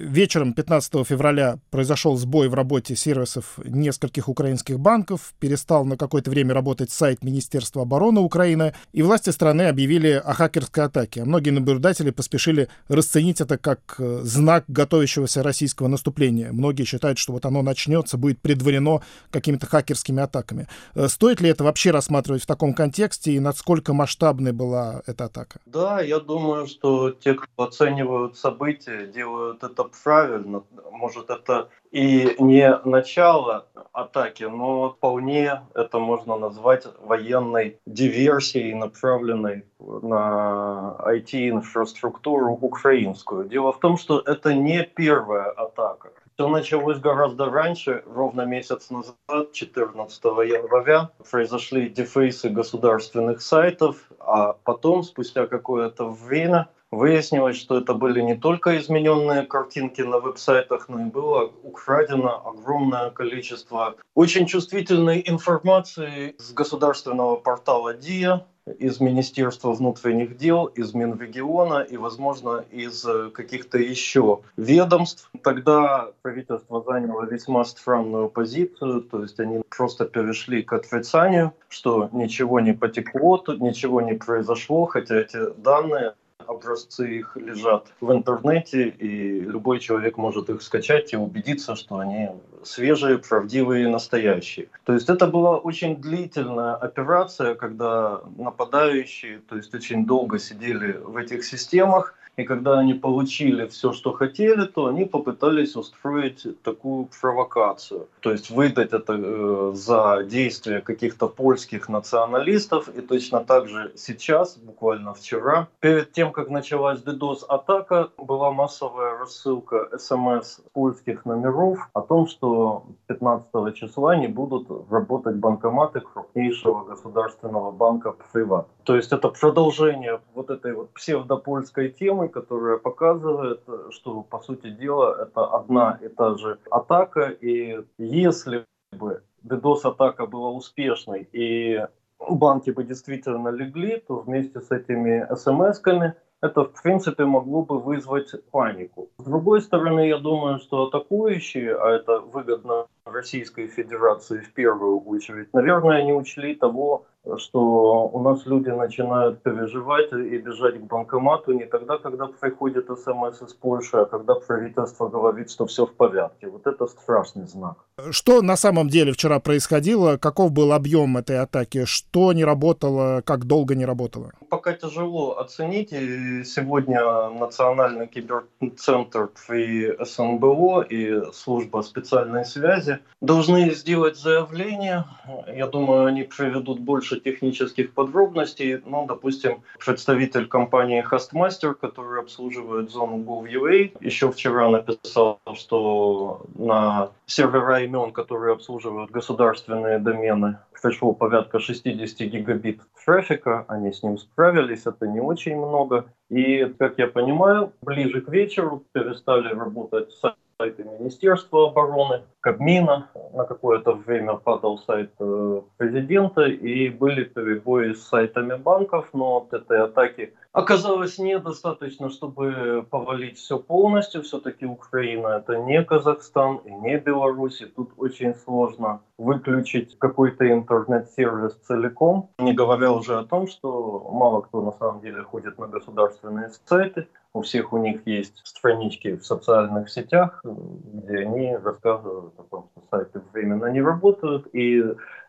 вечером 15 февраля произошел сбой в работе сервисов нескольких украинских банков, перестал на какое-то время работать сайт Министерства обороны Украины, и власти страны объявили о хакерской атаке. А многие наблюдатели поспешили расценить это как э, знак готовящегося российского наступления. Многие считают, что вот оно начнется, будет предварено какими-то хакерскими атаками. Э, стоит ли это вообще рассматривать в таком контексте и насколько масштабной была эта атака? Да, я думаю, что те, кто оценивают события, делают это правильно. Может, это и не начало атаки, но вполне это можно назвать военной диверсией, направленной на IT-инфраструктуру украинскую. Дело в том, что это не первая атака. Все началось гораздо раньше, ровно месяц назад, 14 января, произошли дефейсы государственных сайтов, а потом, спустя какое-то время, выяснилось, что это были не только измененные картинки на веб-сайтах, но и было украдено огромное количество очень чувствительной информации с государственного портала ДИА, из Министерства внутренних дел, из Минрегиона и, возможно, из э, каких-то еще ведомств. Тогда правительство заняло весьма странную позицию, то есть они просто перешли к отрицанию, что ничего не потекло, тут ничего не произошло, хотя эти данные образцы их лежат в интернете, и любой человек может их скачать и убедиться, что они свежие, правдивые, настоящие. То есть это была очень длительная операция, когда нападающие, то есть очень долго сидели в этих системах, и когда они получили все, что хотели, то они попытались устроить такую провокацию. То есть выдать это э, за действия каких-то польских националистов. И точно так же сейчас, буквально вчера, перед тем, как началась DDoS-атака, была массовая рассылка смс польских номеров о том, что 15 числа не будут работать банкоматы крупнейшего государственного банка «Приват». То есть это продолжение вот этой вот псевдопольской темы, которая показывает, что, по сути дела, это одна и та же атака. И если бы DDoS-атака была успешной и банки бы действительно легли, то вместе с этими смс-ками это, в принципе, могло бы вызвать панику. С другой стороны, я думаю, что атакующие, а это выгодно Российской Федерации в первую очередь, наверное, не учли того, что у нас люди начинают переживать и бежать к банкомату не тогда, когда приходит смс из Польши, а когда правительство говорит, что все в порядке. Вот это страшный знак. Что на самом деле вчера происходило? Каков был объем этой атаки? Что не работало? Как долго не работало? Пока тяжело оценить. Сегодня Национальный киберцентр при СНБО и служба специальной связи должны сделать заявление. Я думаю, они приведут больше больше технических подробностей. Ну, допустим, представитель компании Hostmaster, который обслуживает зону Gov.ua, еще вчера написал, что на сервера имен, которые обслуживают государственные домены, пришло порядка 60 гигабит трафика, они с ним справились, это не очень много. И, как я понимаю, ближе к вечеру перестали работать сайты Министерства обороны, Кабмина, на какое-то время падал сайт э, президента, и были перебои с сайтами банков, но от этой атаки оказалось недостаточно, чтобы повалить все полностью. Все-таки Украина это не Казахстан и не Беларусь, и тут очень сложно выключить какой-то интернет-сервис целиком, не говоря уже о том, что мало кто на самом деле ходит на государственные сайты, у всех у них есть странички в социальных сетях, где они рассказывают о том, что сайты временно не работают. И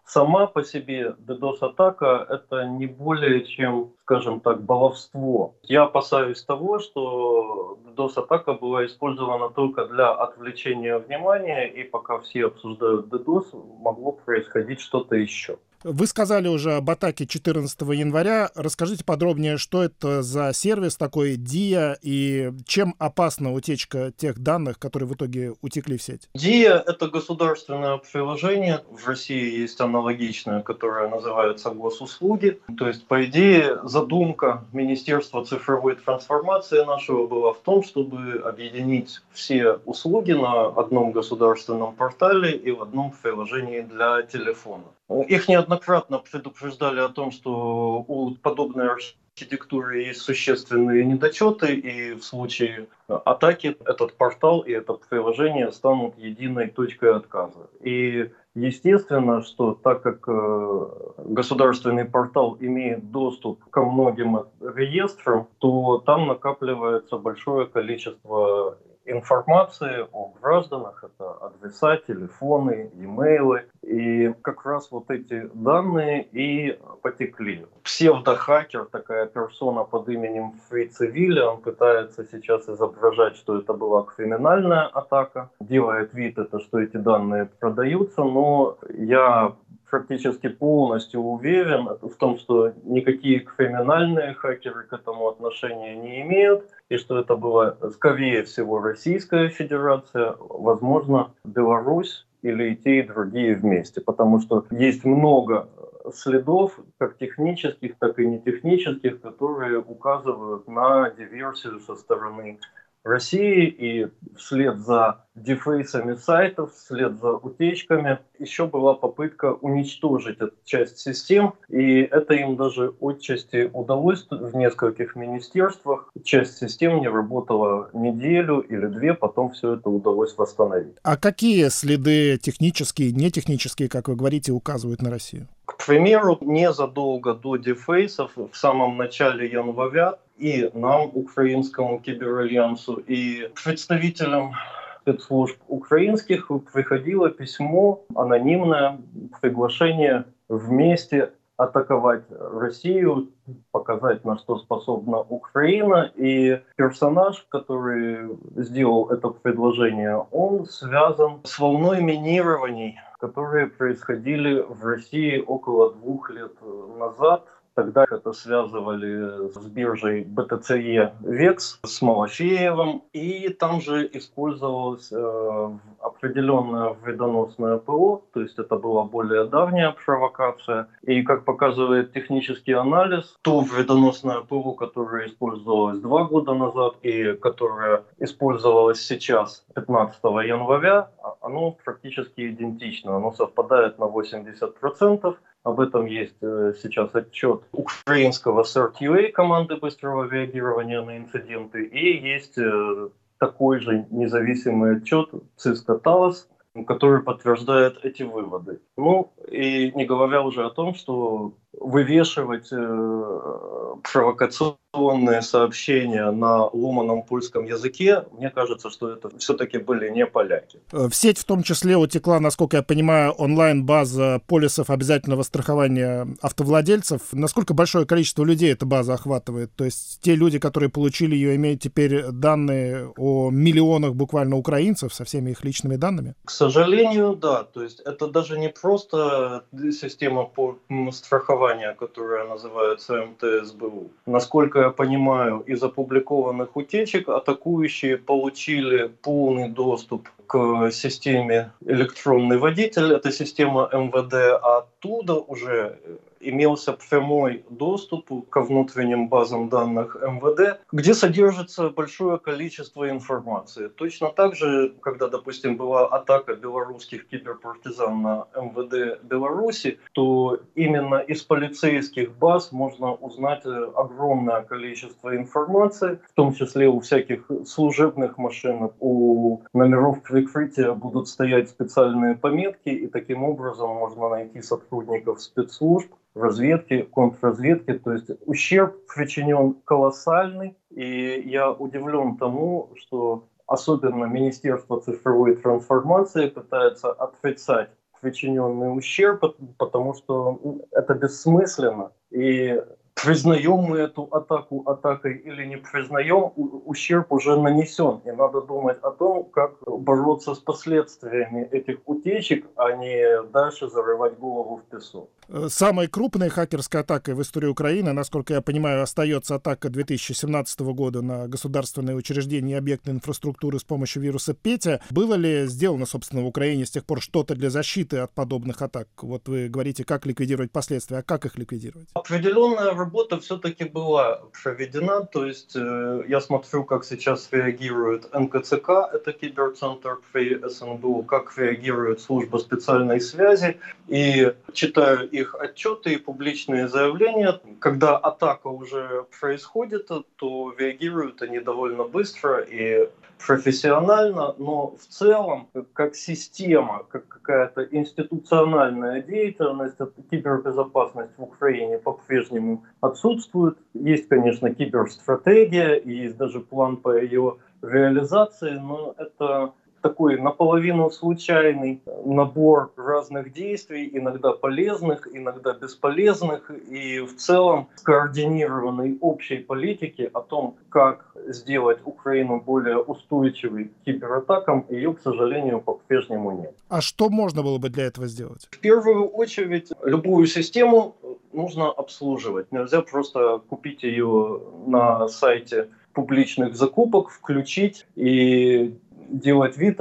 сама по себе DDoS-атака – это не более чем, скажем так, баловство. Я опасаюсь того, что DDoS-атака была использована только для отвлечения внимания, и пока все обсуждают DDoS, могло происходить что-то еще. Вы сказали уже об атаке 14 января. Расскажите подробнее, что это за сервис такой DIA и чем опасна утечка тех данных, которые в итоге утекли в сеть? DIA — это государственное приложение. В России есть аналогичное, которое называется госуслуги. То есть, по идее, задумка Министерства цифровой трансформации нашего была в том, чтобы объединить все услуги на одном государственном портале и в одном приложении для телефона. Их неоднократно предупреждали о том, что у подобной архитектуре есть существенные недочеты, и в случае атаки этот портал и это приложение станут единой точкой отказа. И Естественно, что так как э, государственный портал имеет доступ ко многим реестрам, то там накапливается большое количество информации о гражданах, это адреса, телефоны, имейлы. И как раз вот эти данные и потекли. Псевдохакер, такая персона под именем Фрицевилли, он пытается сейчас изображать, что это была криминальная атака, делает вид это, что эти данные продаются, но я практически полностью уверен в том, что никакие криминальные хакеры к этому отношения не имеют, и что это была, скорее всего, Российская Федерация, возможно, Беларусь или и те, и другие вместе, потому что есть много следов, как технических, так и нетехнических, которые указывают на диверсию со стороны России, и вслед за дефейсами сайтов, вслед за утечками еще была попытка уничтожить эту часть систем, и это им даже отчасти удалось в нескольких министерствах. Часть систем не работала неделю или две, потом все это удалось восстановить. А какие следы технические, нетехнические, как вы говорите, указывают на Россию? К примеру, незадолго до дефейсов, в самом начале января, и нам, украинскому киберальянсу, и представителям спецслужб украинских приходило письмо, анонимное приглашение вместе атаковать Россию, показать, на что способна Украина. И персонаж, который сделал это предложение, он связан с волной минирований, которые происходили в России около двух лет назад Тогда это связывали с биржей BTCE VEX, с Малафеевым, и там же использовалось э, определенное вредоносное ПО, то есть это была более давняя провокация. И как показывает технический анализ, то вредоносное ПО, которое использовалось два года назад и которое использовалось сейчас, 15 января, а, оно практически идентично, оно совпадает на 80%. Об этом есть э, сейчас отчет украинского CERT-UA, команды быстрого реагирования на инциденты, и есть э, такой же независимый отчет ЦИСКО ТАЛОС, который подтверждает эти выводы. Ну, и не говоря уже о том, что вывешивать э, провокационные сообщения на ломаном польском языке, мне кажется, что это все-таки были не поляки. Э, в сеть в том числе утекла, насколько я понимаю, онлайн-база полисов обязательного страхования автовладельцев. Насколько большое количество людей эта база охватывает? То есть те люди, которые получили ее, имеют теперь данные о миллионах буквально украинцев со всеми их личными данными? К сожалению, да. То есть это даже не просто система по страхованию страхования, которое называется МТСБУ. Насколько я понимаю, из опубликованных утечек атакующие получили полный доступ к системе электронный водитель, это система МВД, а оттуда уже имелся прямой доступ ко внутренним базам данных МВД, где содержится большое количество информации. Точно так же, когда, допустим, была атака белорусских киберпартизан на МВД Беларуси, то именно из полицейских баз можно узнать огромное количество информации, в том числе у всяких служебных машин, у номеров прикрытия будут стоять специальные пометки, и таким образом можно найти сотрудников спецслужб, разведки, контрразведки. То есть ущерб причинен колоссальный. И я удивлен тому, что особенно Министерство цифровой трансформации пытается отрицать причиненный ущерб, потому что это бессмысленно. И признаем мы эту атаку атакой или не признаем, ущерб уже нанесен. И надо думать о том, как бороться с последствиями этих утечек, а не дальше зарывать голову в песок. Э, самой крупной хакерской атакой в истории Украины, насколько я понимаю, остается атака 2017 года на государственные учреждения и объекты инфраструктуры с помощью вируса Петя. Было ли сделано, собственно, в Украине с тех пор что-то для защиты от подобных атак? Вот вы говорите, как ликвидировать последствия, а как их ликвидировать? Определенная работа все-таки была проведена, то есть э, я смотрю, как сейчас реагирует НКЦК, это киберцентр при СНБУ, как реагирует служба специальной связи, и читаю их отчеты и публичные заявления. Когда атака уже происходит, то реагируют они довольно быстро и профессионально, но в целом, как система, как какая-то институциональная деятельность, кибербезопасность в Украине по-прежнему отсутствует. Есть, конечно, киберстратегия, и есть даже план по ее реализации, но это такой наполовину случайный набор разных действий, иногда полезных, иногда бесполезных, и в целом скоординированной общей политики о том, как сделать Украину более устойчивой к кибератакам, ее, к сожалению, по-прежнему нет. А что можно было бы для этого сделать? В первую очередь, любую систему нужно обслуживать. Нельзя просто купить ее на сайте публичных закупок, включить и делать вид,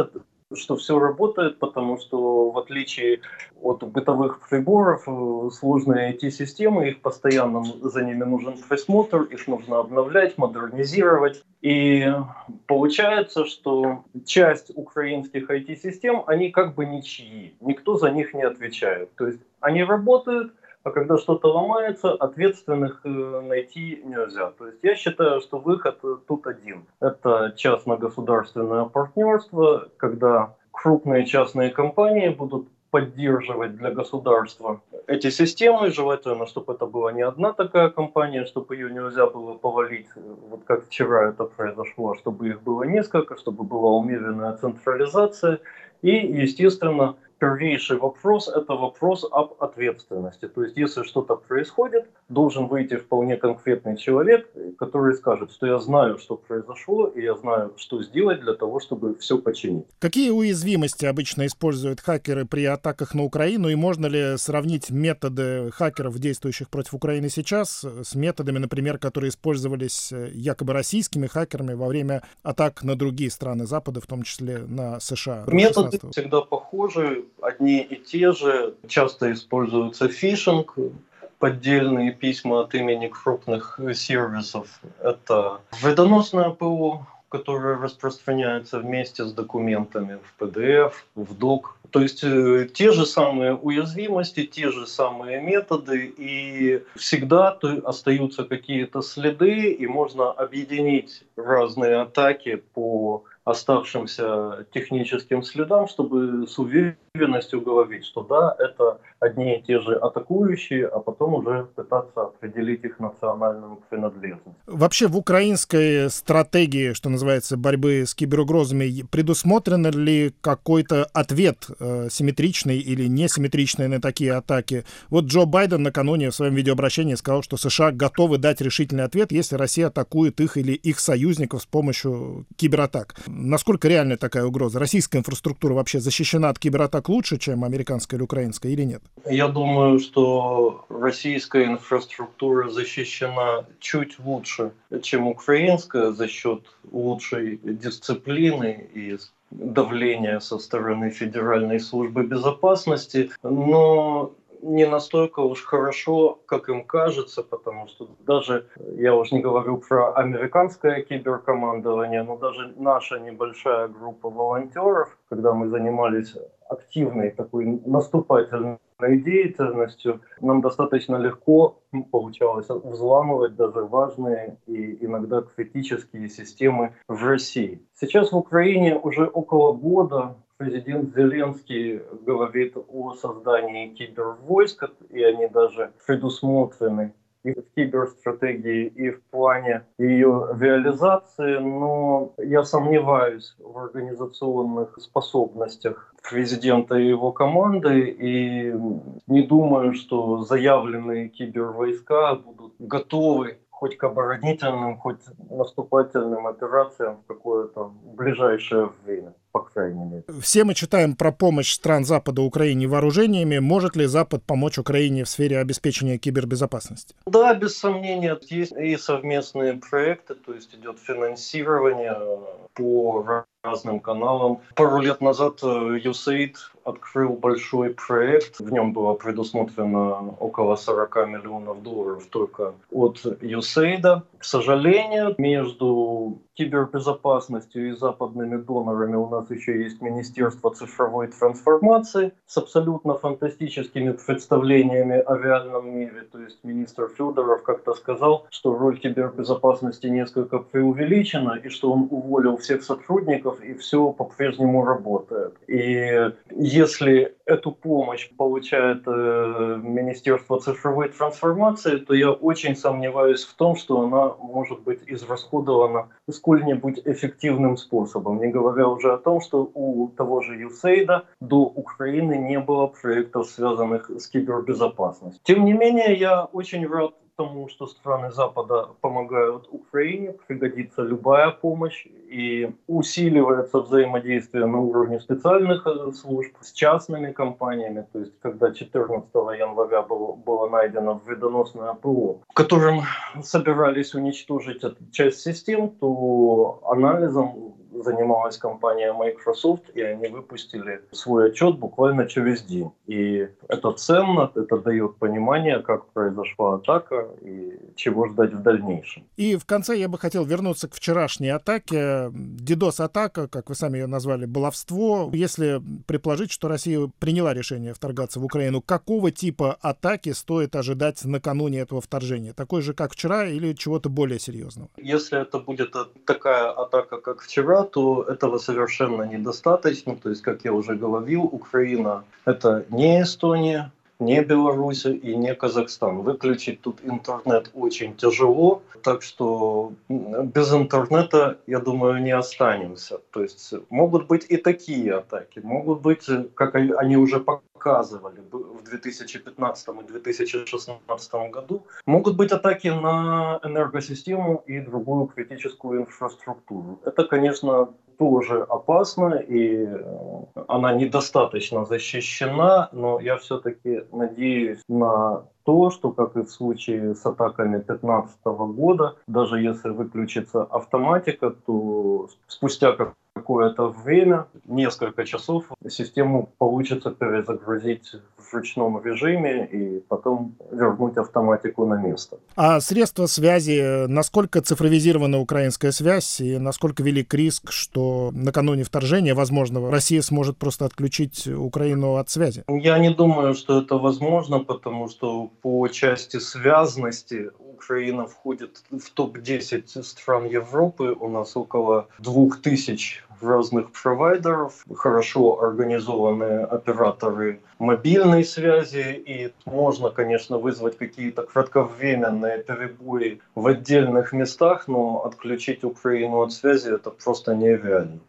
что все работает, потому что в отличие от бытовых приборов, э, сложные IT-системы, их постоянно за ними нужен присмотр, их нужно обновлять, модернизировать. И получается, что часть украинских IT-систем, они как бы ничьи, никто за них не отвечает. То есть они работают, а когда что-то ломается, ответственных э, найти нельзя. То есть я считаю, что выход э, тут один. Это частно-государственное партнерство, когда крупные частные компании будут поддерживать для государства эти системы. Желательно, чтобы это была не одна такая компания, чтобы ее нельзя было повалить, вот как вчера это произошло, чтобы их было несколько, чтобы была умеренная централизация. И, естественно, первейший вопрос – это вопрос об ответственности. То есть, если что-то происходит, должен выйти вполне конкретный человек, который скажет, что я знаю, что произошло, и я знаю, что сделать для того, чтобы все починить. Какие уязвимости обычно используют хакеры при атаках на Украину, и можно ли сравнить методы хакеров, действующих против Украины сейчас, с методами, например, которые использовались э, якобы российскими хакерами во время атак на другие страны Запада, в том числе на США? Методы всегда похожи одни и те же. Часто используется фишинг, поддельные письма от имени крупных сервисов. Это вредоносное ПО, которое распространяется вместе с документами в PDF, в DOC. То есть э, те же самые уязвимости, те же самые методы, и всегда остаются какие-то следы, и можно объединить разные атаки по оставшимся техническим следам, чтобы с уверенностью говорить, что да, это одни и те же атакующие, а потом уже пытаться определить их национальную принадлежность. Вообще в украинской стратегии, что называется, борьбы с киберугрозами, предусмотрен ли какой-то ответ э, симметричный или несимметричный на такие атаки? Вот Джо Байден накануне в своем видеообращении сказал, что США готовы дать решительный ответ, если Россия атакует их или их союзников с помощью кибератак. Насколько реальна такая угроза? Российская инфраструктура вообще защищена от кибератак лучше, чем американская или украинская, или нет? Я думаю, что российская инфраструктура защищена чуть лучше, чем украинская за счет лучшей дисциплины и давления со стороны Федеральной службы безопасности, но не настолько уж хорошо, как им кажется, потому что даже, я уже не говорю про американское киберкомандование, но даже наша небольшая группа волонтеров, когда мы занимались активной такой наступательной деятельностью, нам достаточно легко получалось взламывать даже важные и иногда критические системы в России. Сейчас в Украине уже около года президент Зеленский говорит о создании кибервойск, и они даже предусмотрены и в киберстратегии, и в плане ее реализации, но я сомневаюсь в организационных способностях президента и его команды, и не думаю, что заявленные кибервойска будут готовы хоть к оборонительным, хоть наступательным операциям в какое-то ближайшее время по крайней мере. Все мы читаем про помощь стран Запада Украине вооружениями. Может ли Запад помочь Украине в сфере обеспечения кибербезопасности? Да, без сомнения. Есть и совместные проекты, то есть идет финансирование по разным каналам. Пару лет назад USAID открыл большой проект. В нем было предусмотрено около 40 миллионов долларов только от USAID. К сожалению, между кибербезопасностью и западными донорами у нас еще есть Министерство цифровой трансформации с абсолютно фантастическими представлениями о реальном мире. То есть министр Федоров как-то сказал, что роль кибербезопасности несколько преувеличена и что он уволил всех сотрудников и все по-прежнему работает. И если эту помощь получает э, Министерство цифровой трансформации, то я очень сомневаюсь в том, что она может быть израсходована сколь-нибудь эффективным способом. Не говоря уже о том, что у того же USAID до Украины не было проектов, связанных с кибербезопасностью. Тем не менее, я очень рад тому, что страны Запада помогают Украине, пригодится любая помощь и усиливается взаимодействие на уровне специальных э, служб с частными компаниями. То есть, когда 14 января было, было найдено вредоносное ПО, в котором собирались уничтожить часть систем, то анализом занималась компания Microsoft, и они выпустили свой отчет буквально через день. И это ценно, это дает понимание, как произошла атака и чего ждать в дальнейшем. И в конце я бы хотел вернуться к вчерашней атаке. DDoS-атака, как вы сами ее назвали, баловство. Если предположить, что Россия приняла решение вторгаться в Украину, какого типа атаки стоит ожидать накануне этого вторжения? Такой же, как вчера, или чего-то более серьезного? Если это будет такая атака, как вчера, то этого совершенно недостаточно. То есть, как я уже говорил, Украина – это не Эстония, не Беларусь и не Казахстан. Выключить тут интернет очень тяжело, так что без интернета, я думаю, не останемся. То есть могут быть и такие атаки, могут быть, как они уже показывали в 2015 и 2016 году, могут быть атаки на энергосистему и другую критическую инфраструктуру. Это, конечно, тоже опасна, и э, она недостаточно защищена, но я все-таки надеюсь на то, что, как и в случае с атаками 2015 года, даже если выключится автоматика, то спустя какое-то время, несколько часов, систему получится перезагрузить в ручном режиме и потом вернуть автоматику на место. А средства связи, насколько цифровизирована украинская связь и насколько велик риск, что накануне вторжения возможного Россия сможет просто отключить Украину от связи? Я не думаю, что это возможно, потому что по части связности Украина входит в топ-10 стран Европы. У нас около 2000 разных провайдеров, хорошо организованные операторы мобильной связи, и можно, конечно, вызвать какие-то кратковременные перебои в отдельных местах, но отключить Украину от связи это просто нереально.